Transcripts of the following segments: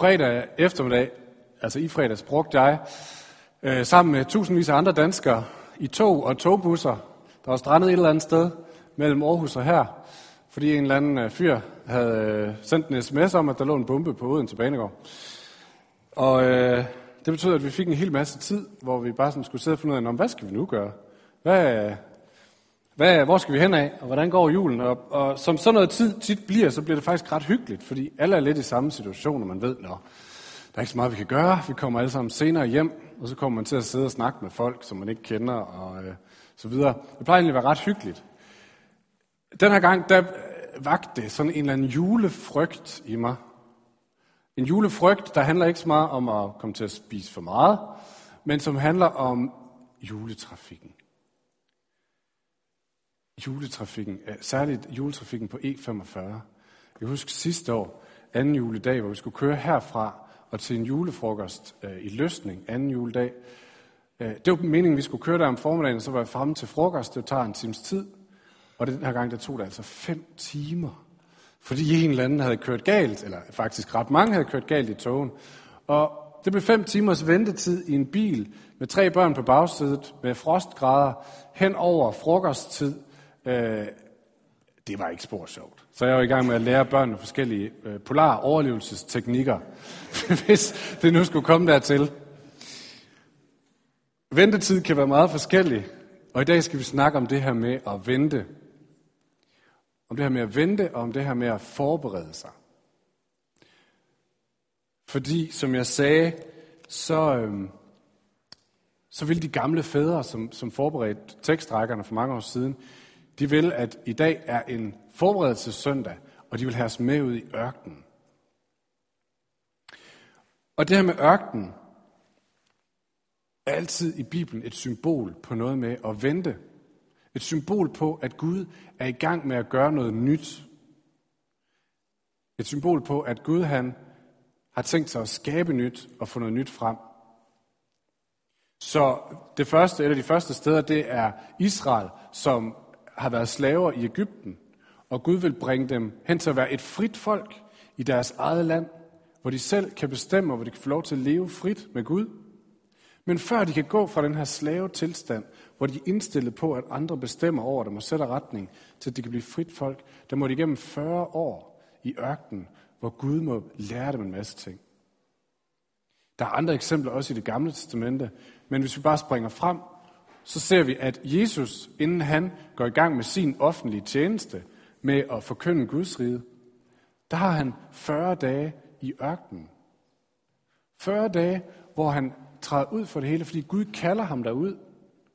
Fredag eftermiddag, altså i fredags, brugte jeg øh, sammen med tusindvis af andre danskere i tog og togbusser, der var strandet et eller andet sted mellem Aarhus og her, fordi en eller anden øh, fyr havde øh, sendt en sms om, at der lå en bombe på Odense Banegård. Og øh, det betød, at vi fik en hel masse tid, hvor vi bare sådan skulle sidde og finde ud af, hvad skal vi nu gøre? Hvad, hvad, hvor skal vi hen af, og hvordan går julen? Og, og som sådan noget tid tit bliver, så bliver det faktisk ret hyggeligt, fordi alle er lidt i samme situation, og man ved, når der er ikke så meget, vi kan gøre. Vi kommer alle sammen senere hjem, og så kommer man til at sidde og snakke med folk, som man ikke kender, og øh, så videre. Det plejer egentlig at være ret hyggeligt. Den her gang, der vagte sådan en eller anden julefrygt i mig. En julefrygt, der handler ikke så meget om at komme til at spise for meget, men som handler om juletrafikken. Juletrafikken, øh, særligt juletrafikken på E45. Jeg husker sidste år, anden juledag, hvor vi skulle køre herfra og til en julefrokost øh, i Løsning, anden juledag. Øh, det var meningen, vi skulle køre der om formiddagen, og så var jeg fremme til frokost. Det tager en times tid. Og den her gang, der tog det altså fem timer. Fordi en eller anden havde kørt galt, eller faktisk ret mange havde kørt galt i togen. Og det blev fem timers ventetid i en bil med tre børn på bagsædet, med frostgrader, hen over frokosttid. Øh, det var ikke spor sjovt. Så jeg var i gang med at lære børnene forskellige øh, polar overlevelsesteknikker, hvis det nu skulle komme dertil. Ventetid kan være meget forskellig, og i dag skal vi snakke om det her med at vente. Om det her med at vente, og om det her med at forberede sig. Fordi, som jeg sagde, så, øhm, så ville de gamle fædre, som, som forberedte tekstrækkerne for mange år siden, de vil, at i dag er en forberedelsessøndag, og de vil have os med ud i ørkenen. Og det her med ørkenen er altid i Bibelen et symbol på noget med at vente. Et symbol på, at Gud er i gang med at gøre noget nyt. Et symbol på, at Gud han har tænkt sig at skabe nyt og få noget nyt frem. Så det første, eller de første steder, det er Israel, som har været slaver i Ægypten, og Gud vil bringe dem hen til at være et frit folk i deres eget land, hvor de selv kan bestemme, hvor de kan få lov til at leve frit med Gud. Men før de kan gå fra den her slave tilstand, hvor de er indstillet på, at andre bestemmer over dem og sætter retning, til at de kan blive frit folk, der må de igennem 40 år i ørkenen, hvor Gud må lære dem en masse ting. Der er andre eksempler også i det gamle testamente, men hvis vi bare springer frem, så ser vi, at Jesus, inden han går i gang med sin offentlige tjeneste med at forkynde Guds rige, der har han 40 dage i ørkenen. 40 dage, hvor han træder ud for det hele, fordi Gud kalder ham derud.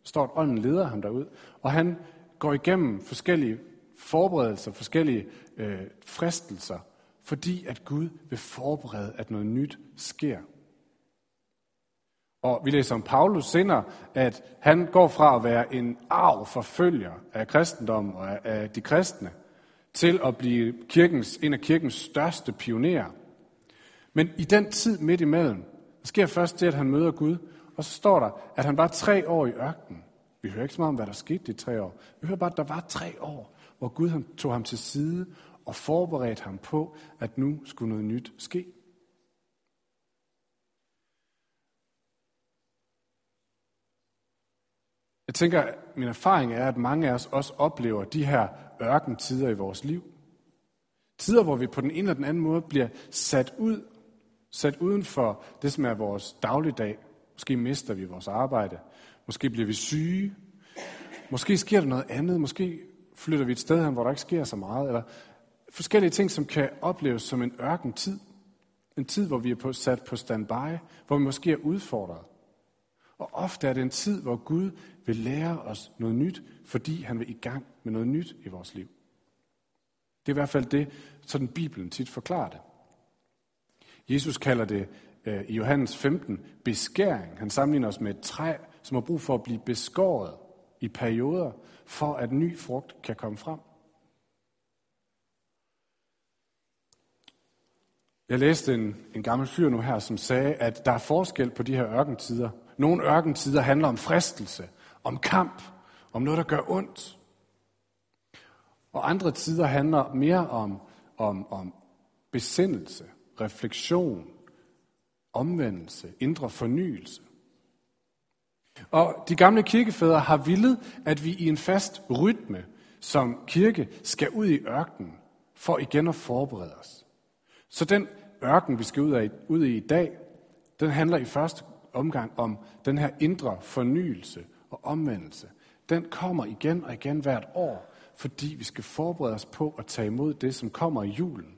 står, at ånden leder ham derud. Og han går igennem forskellige forberedelser, forskellige øh, fristelser, fordi at Gud vil forberede, at noget nyt sker. Og vi læser om Paulus senere, at han går fra at være en arv forfølger af kristendommen og af de kristne, til at blive kirkens, en af kirkens største pionerer. Men i den tid midt imellem, der sker først det, at han møder Gud, og så står der, at han var tre år i ørkenen. Vi hører ikke så meget om, hvad der skete de tre år. Vi hører bare, at der var tre år, hvor Gud han tog ham til side og forberedte ham på, at nu skulle noget nyt ske. Jeg tænker, at min erfaring er, at mange af os også oplever de her ørkentider i vores liv. Tider, hvor vi på den ene eller den anden måde bliver sat ud, sat uden for det, som er vores dagligdag. Måske mister vi vores arbejde. Måske bliver vi syge. Måske sker der noget andet. Måske flytter vi et sted hen, hvor der ikke sker så meget. Eller forskellige ting, som kan opleves som en ørkentid. En tid, hvor vi er på, sat på standby, hvor vi måske er udfordret. Og ofte er det en tid, hvor Gud vil lære os noget nyt, fordi han vil i gang med noget nyt i vores liv. Det er i hvert fald det, sådan Bibelen tit forklarer det. Jesus kalder det øh, i Johannes 15 beskæring. Han sammenligner os med et træ, som har brug for at blive beskåret i perioder, for at ny frugt kan komme frem. Jeg læste en, en gammel fyr nu her, som sagde, at der er forskel på de her ørkentider. Nogle ørkentider handler om fristelse, om kamp, om noget, der gør ondt. Og andre tider handler mere om, om, om besindelse, refleksion, omvendelse, indre fornyelse. Og de gamle kirkefædre har villet, at vi i en fast rytme som kirke skal ud i ørkenen for igen at forberede os. Så den ørken, vi skal ud, af, ud i i dag, den handler i første omgang om den her indre fornyelse og omvendelse. Den kommer igen og igen hvert år, fordi vi skal forberede os på at tage imod det, som kommer i julen,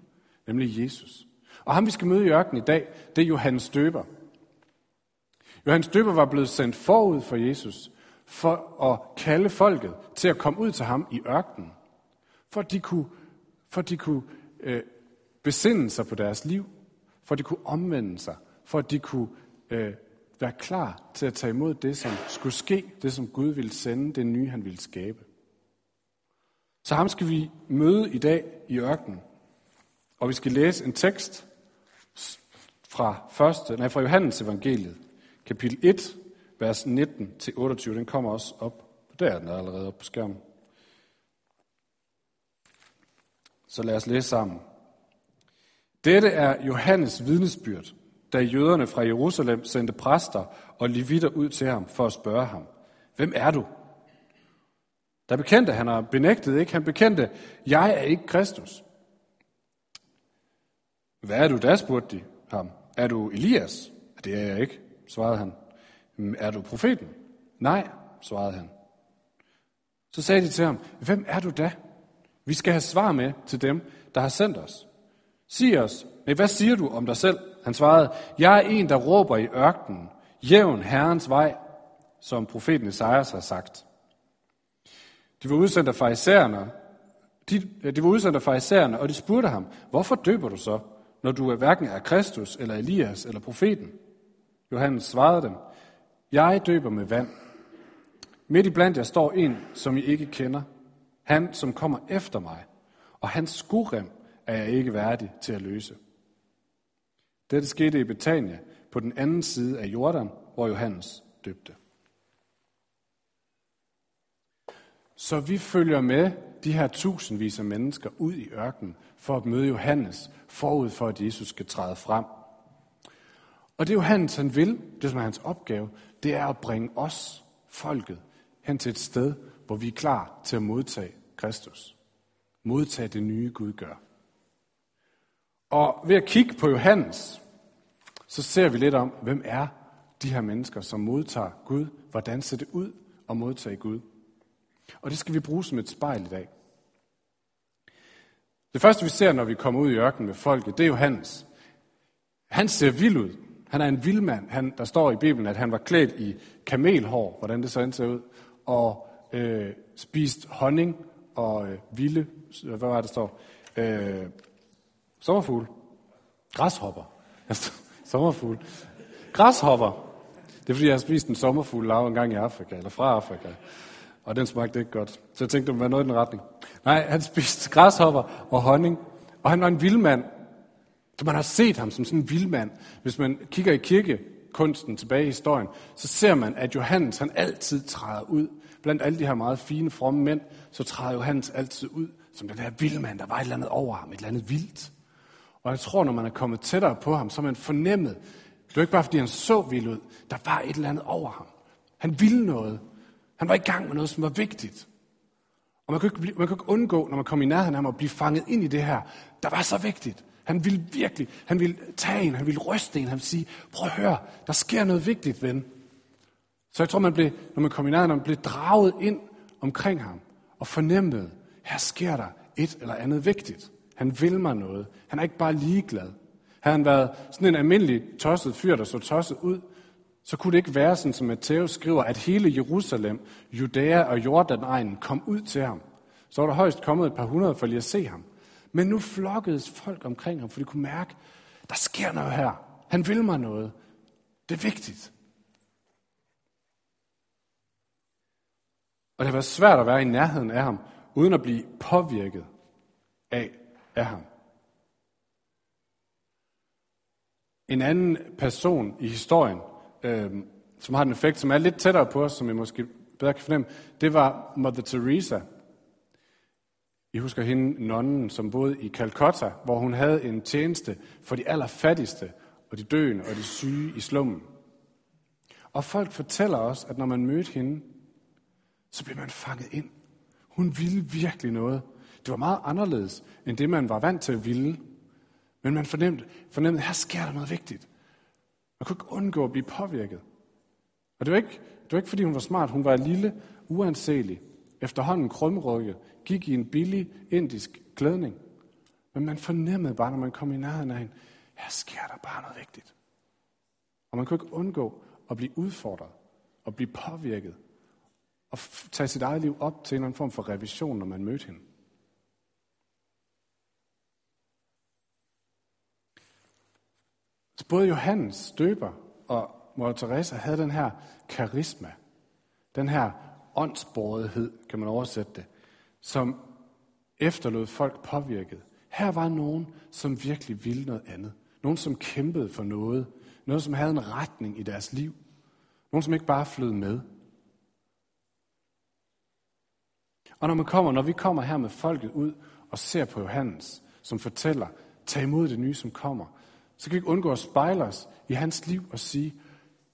nemlig Jesus. Og ham, vi skal møde i ørkenen i dag, det er Johannes Døber. Johannes Døber var blevet sendt forud for Jesus, for at kalde folket til at komme ud til ham i ørkenen, for at de kunne, for at de kunne øh, besinde sig på deres liv, for at de kunne omvende sig, for at de kunne øh, være klar til at tage imod det, som skulle ske, det som Gud ville sende, det nye, han ville skabe. Så ham skal vi møde i dag i ørkenen. Og vi skal læse en tekst fra, første, nej, fra Johannes evangeliet, kapitel 1, vers 19-28. Den kommer også op. Der er den allerede op på skærmen. Så lad os læse sammen. Dette er Johannes vidnesbyrd, da jøderne fra Jerusalem sendte præster og levitter ud til ham for at spørge ham, hvem er du? Der bekendte han har benægtet ikke. Han bekendte, jeg er ikke Kristus. Hvad er du da, spurgte de ham. Er du Elias? Det er jeg ikke, svarede han. Er du profeten? Nej, svarede han. Så sagde de til ham, hvem er du da? Vi skal have svar med til dem, der har sendt os. Sig os, nej, hvad siger du om dig selv? Han svarede, jeg er en, der råber i ørkenen, jævn Herrens vej, som profeten Esajas har sagt. De var udsendt af farisæerne, de, øh, de var udsendt af farisæerne, og de spurgte ham, hvorfor døber du så, når du er hverken er Kristus, eller Elias, eller profeten? Johannes svarede dem, jeg døber med vand. Midt i blandt jer står en, som I ikke kender. Han, som kommer efter mig. Og hans skurrem er jeg ikke værdig til at løse. Dette skete i Betania på den anden side af Jordan, hvor Johannes døbte. Så vi følger med de her tusindvis af mennesker ud i ørkenen for at møde Johannes forud for, at Jesus skal træde frem. Og det Johannes han vil, det som er hans opgave, det er at bringe os, folket, hen til et sted, hvor vi er klar til at modtage Kristus. Modtage det nye Gud gør. Og ved at kigge på Johannes, så ser vi lidt om, hvem er de her mennesker, som modtager Gud. Hvordan ser det ud at modtage Gud? Og det skal vi bruge som et spejl i dag. Det første, vi ser, når vi kommer ud i ørkenen med folket, det er Johannes. Han ser vild ud. Han er en vild mand. Han, der står i Bibelen, at han var klædt i kamelhår, hvordan det så end ser ud, og øh, spist honning og øh, vilde, hvad var det, der står? Øh, sommerfugl. Græshopper. sommerfugl. Græshopper. Det er fordi, jeg har spist en sommerfugl lavet en gang i Afrika, eller fra Afrika. Og den smagte ikke godt. Så jeg tænkte, det var noget i den retning. Nej, han spiste græshopper og honning. Og han var en vild mand. Så man har set ham som sådan en vild mand. Hvis man kigger i kirkekunsten tilbage i historien, så ser man, at Johannes han altid træder ud. Blandt alle de her meget fine, fromme mænd, så træder Johannes altid ud som den her vildmand, der var et eller andet over ham, et eller andet vildt. Og jeg tror, når man er kommet tættere på ham, så har man fornemmet, det var ikke bare fordi han så vild ud, der var et eller andet over ham. Han ville noget. Han var i gang med noget, som var vigtigt. Og man kunne, ikke, man kunne ikke undgå, når man kom i nærheden af ham, at blive fanget ind i det her, der var så vigtigt. Han ville virkelig, han ville tage en, han ville ryste en, han ville sige, prøv at høre, der sker noget vigtigt, ven. Så jeg tror, man blev, når man kom i nærheden, man blev draget ind omkring ham og fornemmede, her sker der et eller andet vigtigt. Han vil mig noget. Han er ikke bare ligeglad. Havde han været sådan en almindelig tosset fyr, der så tosset ud, så kunne det ikke være sådan, som Matthæus skriver, at hele Jerusalem, Judæa og Jordanegnen kom ud til ham. Så var der højst kommet et par hundrede for lige at se ham. Men nu flokkedes folk omkring ham, for de kunne mærke, der sker noget her. Han vil mig noget. Det er vigtigt. Og det har været svært at være i nærheden af ham, uden at blive påvirket af, af ham. En anden person i historien, øh, som har en effekt, som er lidt tættere på os, som I måske bedre kan fornemme, det var Mother Teresa. I husker hende, nonnen, som boede i Calcutta, hvor hun havde en tjeneste for de allerfattigste og de døende og de syge i slummen. Og folk fortæller os, at når man mødte hende, så blev man fanget ind. Hun ville virkelig noget. Det var meget anderledes, end det man var vant til at ville. Men man fornemte, fornemte at her sker der noget vigtigt. Man kunne ikke undgå at blive påvirket. Og det var ikke, det var ikke fordi hun var smart. Hun var lille, uanselig, efterhånden krumrykket, gik i en billig indisk klædning. Men man fornemmede bare, når man kom i nærheden af hende, her sker der bare noget vigtigt. Og man kunne ikke undgå at blive udfordret og blive påvirket og tage sit eget liv op til en eller anden form for revision, når man mødte hende. Så både Johannes døber og Mor Teresa havde den her karisma, den her åndsbordighed, kan man oversætte det, som efterlod folk påvirket. Her var nogen, som virkelig ville noget andet. Nogen, som kæmpede for noget. Noget, som havde en retning i deres liv. Nogen, som ikke bare flød med. Og når man kommer, når vi kommer her med folket ud og ser på Johannes, som fortæller, tag imod det nye, som kommer, så kan vi ikke undgå at spejle os i hans liv og sige,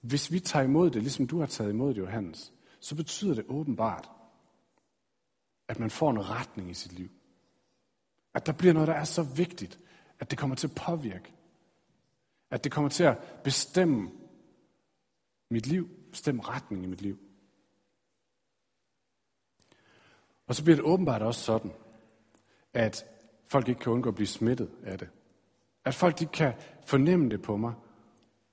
hvis vi tager imod det, ligesom du har taget imod det, Johannes, så betyder det åbenbart, at man får en retning i sit liv. At der bliver noget, der er så vigtigt, at det kommer til at påvirke. At det kommer til at bestemme mit liv, bestemme retning i mit liv. Og så bliver det åbenbart også sådan, at folk ikke kan undgå at blive smittet af det. At folk ikke kan fornemme det på mig.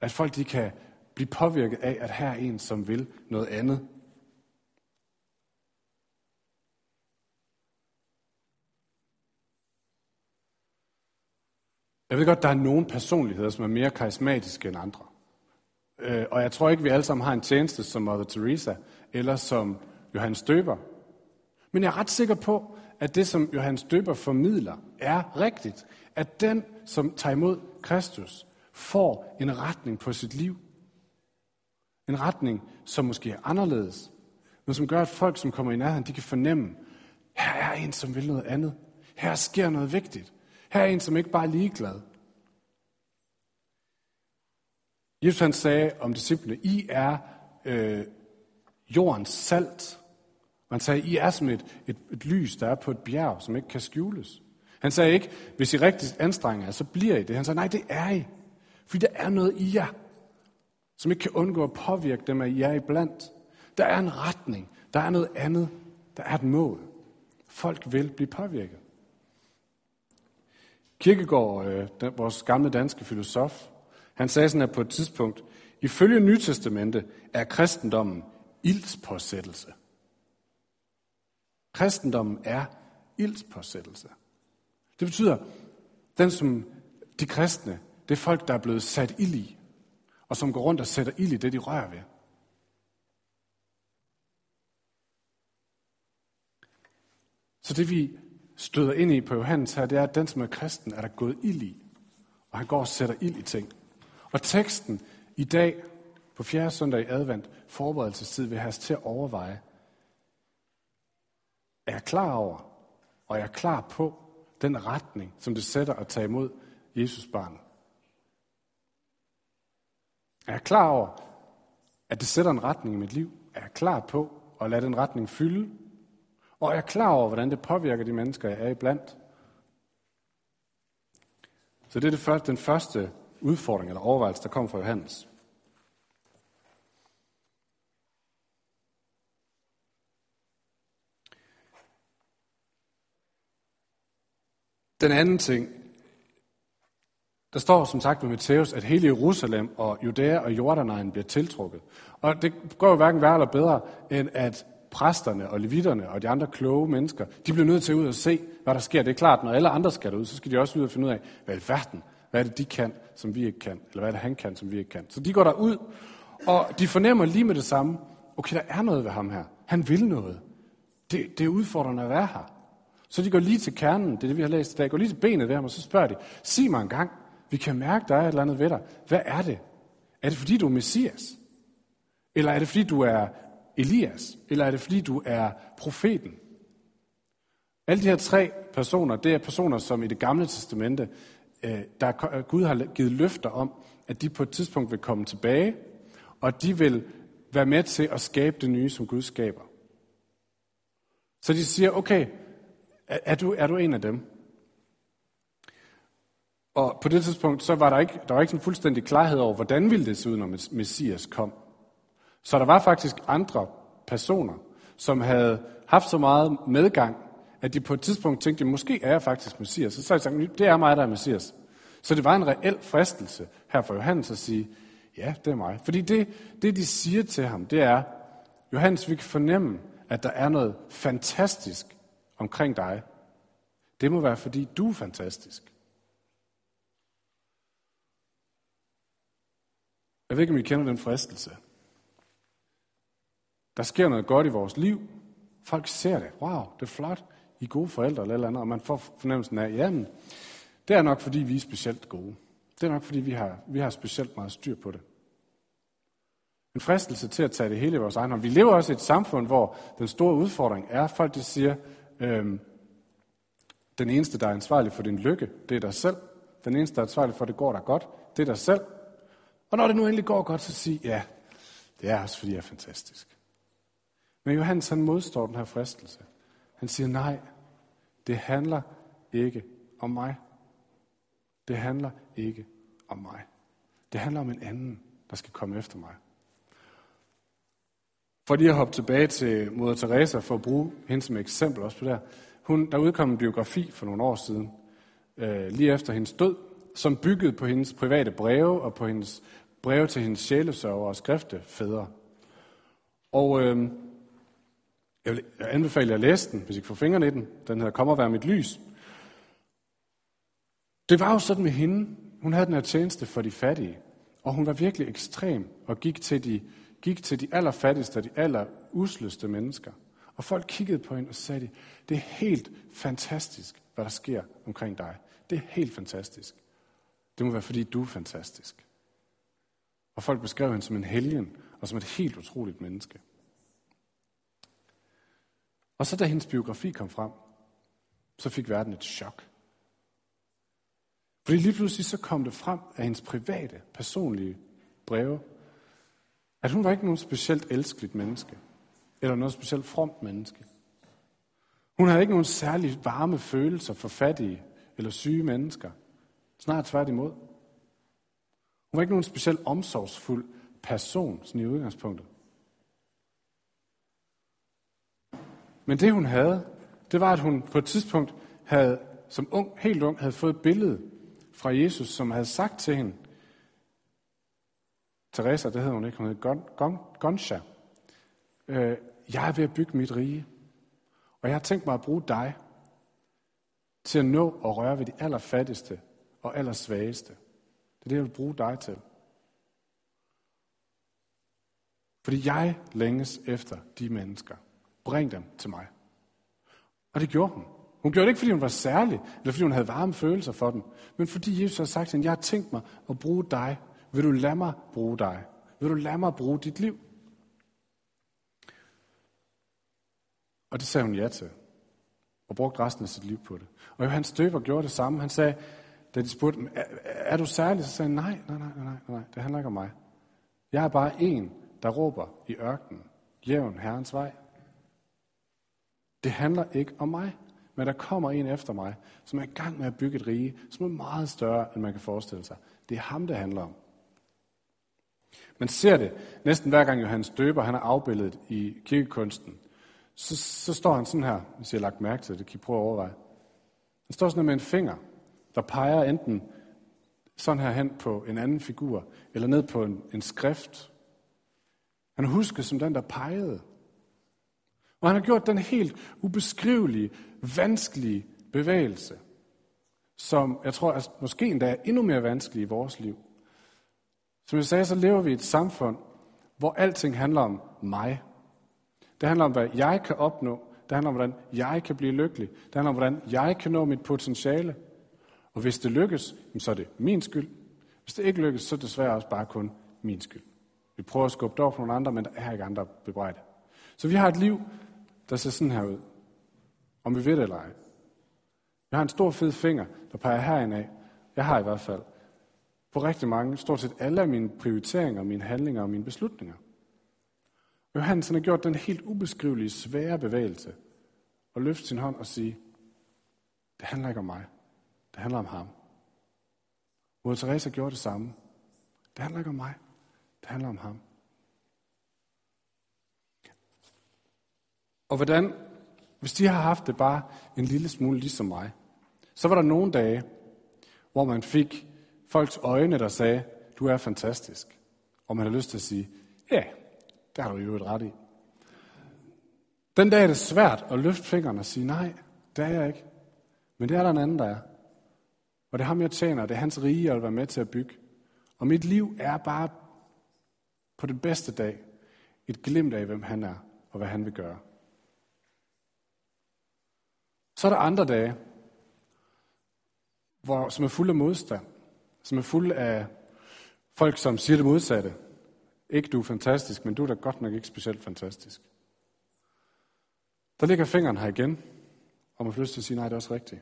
At folk de kan blive påvirket af, at her er en, som vil noget andet. Jeg ved godt, der er nogle personligheder, som er mere karismatiske end andre. Øh, og jeg tror ikke, vi alle sammen har en tjeneste som Mother Teresa, eller som Johannes Døber. Men jeg er ret sikker på, at det, som Johannes Døber formidler, er rigtigt. At den, som tager imod Kristus, får en retning på sit liv. En retning, som måske er anderledes, men som gør, at folk, som kommer i nærheden, de kan fornemme, her er en, som vil noget andet. Her sker noget vigtigt. Her er en, som ikke bare er ligeglad. Jesus han sagde om disciplene, I er øh, jordens salt. Man sagde, I er som et, et, et lys, der er på et bjerg, som ikke kan skjules. Han sagde ikke, hvis I rigtig anstrenger jer, så bliver I det. Han sagde, nej, det er I. Fordi der er noget i jer, som ikke kan undgå at påvirke dem, at I er iblandt. Der er en retning. Der er noget andet. Der er et mål. Folk vil blive påvirket. Kirkegaard, øh, den, vores gamle danske filosof, han sagde sådan her på et tidspunkt, ifølge Nytestamentet er kristendommen ildspåsættelse. Kristendommen er ildspåsættelse. Det betyder, den som de kristne, det er folk, der er blevet sat ild i, og som går rundt og sætter ild i det, de rører ved. Så det vi støder ind i på Johannes her, det er, at den, som er kristen, er der gået ild i. Og han går og sætter ild i ting. Og teksten i dag, på fjerde søndag i advent, forberedelsestid, vil have os til at overveje, er jeg klar over, og er klar på den retning, som det sætter at tage imod Jesus barnet? Er jeg klar over, at det sætter en retning i mit liv? Er jeg klar på at lade den retning fylde? Og er jeg klar over, hvordan det påvirker de mennesker, jeg er iblandt? Så det er det første, den første udfordring eller overvejelse, der kommer fra Johannes. Den anden ting, der står som sagt ved Matthæus, at hele Jerusalem og Judæa og Jordanejen bliver tiltrukket. Og det går jo hverken værre eller bedre, end at præsterne og levitterne og de andre kloge mennesker, de bliver nødt til at ud og se, hvad der sker. Det er klart, når alle andre skal ud, så skal de også ud og finde ud af, hvad i verden, hvad er det, de kan, som vi ikke kan, eller hvad er det, han kan, som vi ikke kan. Så de går der ud, og de fornemmer lige med det samme, okay, der er noget ved ham her. Han vil noget. Det, det er udfordrende at være her. Så de går lige til kernen, det er det, vi har læst i dag, går lige til benet ved ham, og så spørger de, sig mig en gang, vi kan mærke, der er et eller andet ved dig. Hvad er det? Er det fordi, du er Messias? Eller er det fordi, du er Elias? Eller er det fordi, du er profeten? Alle de her tre personer, det er personer, som i det gamle testamente, øh, der øh, Gud har givet løfter om, at de på et tidspunkt vil komme tilbage, og de vil være med til at skabe det nye, som Gud skaber. Så de siger, okay, er, er, du, er du en af dem? Og på det tidspunkt, så var der ikke, der var ikke en fuldstændig klarhed over, hvordan ville det se ud, når Messias kom. Så der var faktisk andre personer, som havde haft så meget medgang, at de på et tidspunkt tænkte, måske er jeg faktisk Messias. Så sagde de, det er mig, der er Messias. Så det var en reel fristelse her for Johannes at sige, ja, det er mig. Fordi det, det de siger til ham, det er, Johannes, vi kan fornemme, at der er noget fantastisk omkring dig. Det må være, fordi du er fantastisk. Jeg ved ikke, om I kender den fristelse. Der sker noget godt i vores liv. Folk ser det. Wow, det er flot. I er gode forældre eller eller andet. Og man får fornemmelsen af, jamen, det er nok, fordi vi er specielt gode. Det er nok, fordi vi har, vi har specielt meget styr på det. En fristelse til at tage det hele i vores egen hånd. Vi lever også i et samfund, hvor den store udfordring er, at folk de siger, øhm, den eneste, der er ansvarlig for din lykke, det er dig selv. Den eneste, der er ansvarlig for, at det går dig godt, det er dig selv. Og når det nu endelig går godt, så sig, ja, det er også, fordi jeg er fantastisk. Men Johannes, han modstår den her fristelse. Han siger, nej, det handler ikke om mig. Det handler ikke om mig. Det handler om en anden, der skal komme efter mig. For lige at hoppe tilbage til Moder Teresa, for at bruge hende som eksempel også på det. Hun, der udkom en biografi for nogle år siden, øh, lige efter hendes død, som byggede på hendes private breve og på hendes breve til hendes sjælesørger og skriftefædre. Og øh, jeg vil anbefale jer at læse den, hvis I kan få fingrene i den. Den hedder Kom og vær mit lys. Det var jo sådan med hende. Hun havde den her tjeneste for de fattige. Og hun var virkelig ekstrem og gik til de, gik til de allerfattigste og de allerusleste mennesker. Og folk kiggede på hende og sagde, det er helt fantastisk, hvad der sker omkring dig. Det er helt fantastisk. Det må være, fordi du er fantastisk. Og folk beskrev hende som en helgen og som et helt utroligt menneske. Og så da hendes biografi kom frem, så fik verden et chok. Fordi lige pludselig så kom det frem af hendes private, personlige breve, at hun var ikke nogen specielt elskeligt menneske, eller noget specielt fromt menneske. Hun havde ikke nogen særlig varme følelser for fattige eller syge mennesker. Snart tværtimod. Hun var ikke nogen specielt omsorgsfuld person, sådan i udgangspunktet. Men det hun havde, det var, at hun på et tidspunkt havde, som ung, helt ung, havde fået et billede fra Jesus, som havde sagt til hende, Teresa, det hedder hun ikke, hun hed Gonsha, øh, jeg er ved at bygge mit rige, og jeg har tænkt mig at bruge dig til at nå og røre ved de allerfattigste og allersvageste. Det er det, jeg vil bruge dig til. Fordi jeg længes efter de mennesker. Bring dem til mig. Og det gjorde hun. Hun gjorde det ikke, fordi hun var særlig, eller fordi hun havde varme følelser for dem, men fordi Jesus har sagt til hende, jeg har tænkt mig at bruge dig. Vil du lade mig bruge dig? Vil du lade mig bruge dit liv? Og det sagde hun ja til, og brugte resten af sit liv på det. Og Johannes Døber gjorde det samme. Han sagde, da de spurgte, er, er du særlig? Så sagde han, nej, nej, nej, nej, nej, det handler ikke om mig. Jeg er bare en, der råber i ørkenen, jævn Herrens vej. Det handler ikke om mig, men der kommer en efter mig, som er i gang med at bygge et rige, som er meget større, end man kan forestille sig. Det er ham, det handler om. Man ser det næsten hver gang Johannes Døber han er afbildet i kirkekunsten. Så, så står han sådan her, hvis jeg har lagt mærke til det, kan I prøve at overveje. Han står sådan med en finger, der peger enten sådan her hen på en anden figur, eller ned på en, en skrift. Han husker som den, der pegede. Og han har gjort den helt ubeskrivelige, vanskelige bevægelse, som jeg tror er måske endda er endnu mere vanskelig i vores liv. Som jeg sagde, så lever vi i et samfund, hvor alting handler om mig. Det handler om, hvad jeg kan opnå. Det handler om, hvordan jeg kan blive lykkelig. Det handler om, hvordan jeg kan nå mit potentiale. Og hvis det lykkes, så er det min skyld. Hvis det ikke lykkes, så er det desværre også bare kun min skyld. Vi prøver at skubbe det over på nogle andre, men der er ikke andre bebrejde. Så vi har et liv, der ser sådan her ud. Om vi ved det eller ej. Vi har en stor fed finger, der peger herind af. Jeg har i hvert fald på rigtig mange, stort set alle af mine prioriteringer, mine handlinger og mine beslutninger. Johannes han har gjort den helt ubeskrivelige, svære bevægelse og løfte sin hånd og sige, det handler ikke om mig, det handler om ham. Moder Teresa gjorde det samme. Det handler ikke om mig, det handler om ham. Og hvordan, hvis de har haft det bare en lille smule ligesom mig, så var der nogle dage, hvor man fik folks øjne, der sagde, du er fantastisk. Og man har lyst til at sige, ja, det har du jo et ret i. Den dag er det svært at løfte fingeren og sige, nej, det er jeg ikke. Men det er der en anden, der er. Og det er ham, jeg tjener, det er hans rige, jeg vil være med til at bygge. Og mit liv er bare på den bedste dag et glimt af, hvem han er og hvad han vil gøre. Så er der andre dage, hvor, som er fuld af modstand, som er fuld af folk, som siger det modsatte. Ikke du er fantastisk, men du er da godt nok ikke specielt fantastisk. Der ligger fingeren her igen, og man får lyst til at sige, nej, det er også rigtigt.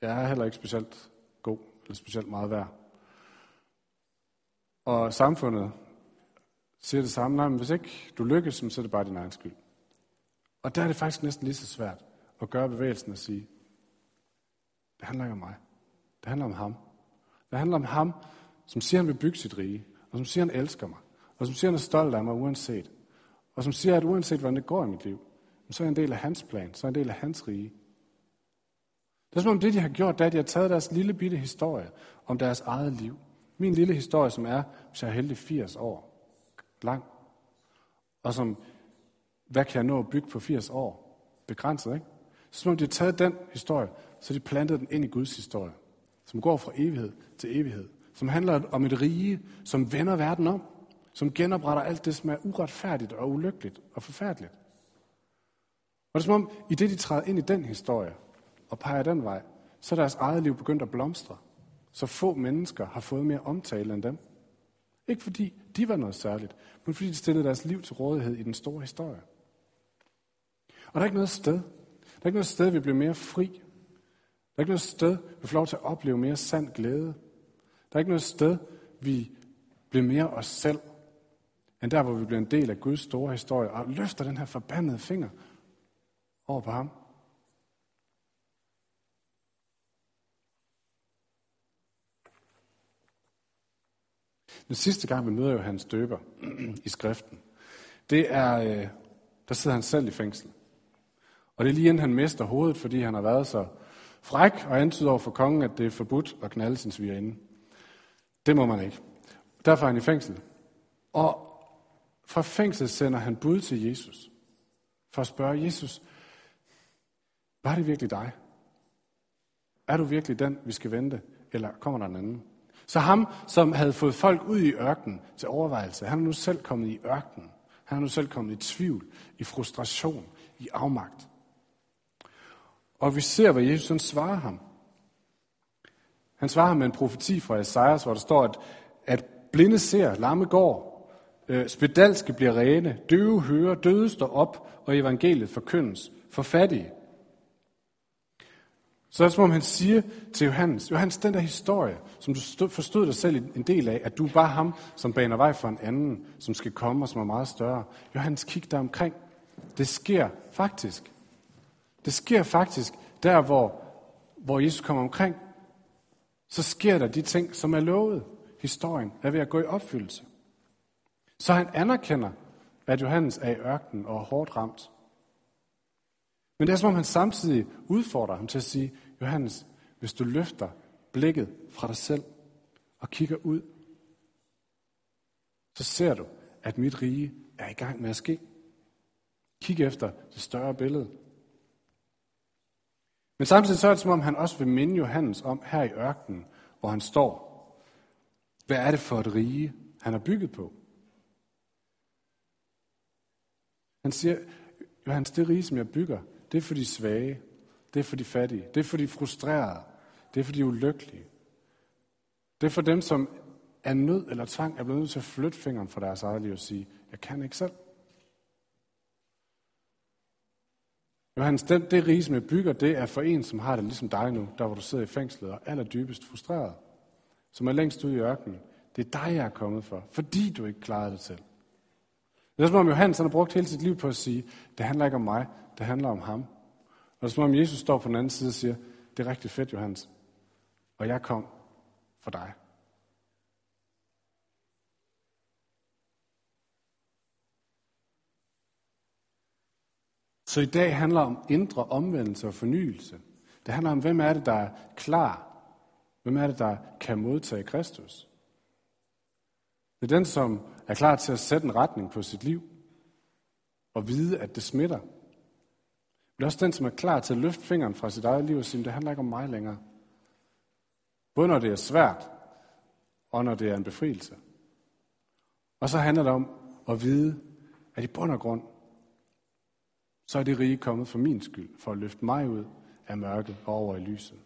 Jeg er heller ikke specielt god, eller specielt meget værd. Og samfundet siger det samme, nej, men hvis ikke du lykkes, så er det bare din egen skyld. Og der er det faktisk næsten lige så svært at gøre bevægelsen og sige, det handler ikke om mig. Det handler om ham. Det handler om ham, som siger, han vil bygge sit rige, og som siger, han elsker mig, og som siger, han er stolt af mig uanset. Og som siger, at uanset hvordan det går i mit liv, så er jeg en del af hans plan, så er jeg en del af hans rige. Det er som om det, de har gjort, det er, at de har taget deres lille bitte historie om deres eget liv. Min lille historie, som er, hvis jeg er heldig 80 år lang, og som, hvad kan jeg nå at bygge på 80 år? Begrænset, ikke? Så som om de har taget den historie, så de plantede den ind i Guds historie, som går fra evighed til evighed, som handler om et rige, som vender verden om, som genopretter alt det, som er uretfærdigt og ulykkeligt og forfærdeligt. Og det er som om, i det de træder ind i den historie og peger den vej, så er deres eget liv begyndt at blomstre. Så få mennesker har fået mere omtale end dem. Ikke fordi de var noget særligt, men fordi de stillede deres liv til rådighed i den store historie. Og der er ikke noget sted, der er ikke noget sted, vi bliver mere fri. Der er ikke noget sted, vi får lov til at opleve mere sand glæde. Der er ikke noget sted, vi bliver mere os selv, end der, hvor vi bliver en del af Guds store historie og løfter den her forbandede finger over på ham. Den sidste gang, vi møder jo hans døber i skriften, det er, øh, der sidder han selv i fængsel. Og det er lige inden han mister hovedet, fordi han har været så fræk og antyder over for kongen, at det er forbudt at knalde sin svigerinde. Det må man ikke. Derfor er han i fængsel. Og fra fængsel sender han bud til Jesus. For at spørge Jesus, var det virkelig dig? Er du virkelig den, vi skal vente? Eller kommer der en anden? Så ham, som havde fået folk ud i ørkenen til overvejelse, han er nu selv kommet i ørkenen. Han er nu selv kommet i tvivl, i frustration, i afmagt. Og vi ser, hvad Jesus han svarer ham. Han svarer ham med en profeti fra Esajas, hvor der står, at, at blinde ser, lamme går, øh, spedalske bliver rene, døve hører, døde står op, og evangeliet forkyndes for fattige. Så er det som om han siger til Johannes, Johannes, den der historie, som du forstod dig selv en del af, at du er bare ham, som baner vej for en anden, som skal komme og som er meget større. Johannes, kig der omkring. Det sker faktisk. Det sker faktisk der, hvor, hvor Jesus kommer omkring. Så sker der de ting, som er lovet. Historien er ved at gå i opfyldelse. Så han anerkender, at Johannes er i ørkenen og er hårdt ramt. Men det er som om han samtidig udfordrer ham til at sige, Johannes, hvis du løfter blikket fra dig selv og kigger ud, så ser du, at mit rige er i gang med at ske. Kig efter det større billede. Men samtidig så er det som om, han også vil minde Johannes om her i ørkenen, hvor han står. Hvad er det for et rige, han har bygget på? Han siger, Johannes, det rige, som jeg bygger, det er for de svage, det er for de fattige, det er for de frustrerede, det er for de ulykkelige. Det er for dem, som er nød eller tvang, er blevet nødt til at flytte fingeren fra deres eget liv og sige, jeg kan ikke selv. Johannes, det, det rige, som jeg bygger, det er for en, som har det ligesom dig nu, der hvor du sidder i fængslet og allerdybest frustreret. som er længst ude i ørkenen. Det er dig, jeg er kommet for, fordi du ikke klarede det selv. Det er som om Johannes han har brugt hele sit liv på at sige, det handler ikke om mig, det handler om ham. Og det er som om Jesus står på den anden side og siger, det er rigtig fedt, Johannes. Og jeg kom for dig. Så i dag handler om indre omvendelse og fornyelse. Det handler om, hvem er det, der er klar? Hvem er det, der kan modtage Kristus? Det er den, som er klar til at sætte en retning på sit liv og vide, at det smitter. Det er også den, som er klar til at løfte fingeren fra sit eget liv og sige, det handler ikke om mig længere. Både når det er svært, og når det er en befrielse. Og så handler det om at vide, at i bund og grund, så er det rige kommet for min skyld, for at løfte mig ud af mørket og over i lyset.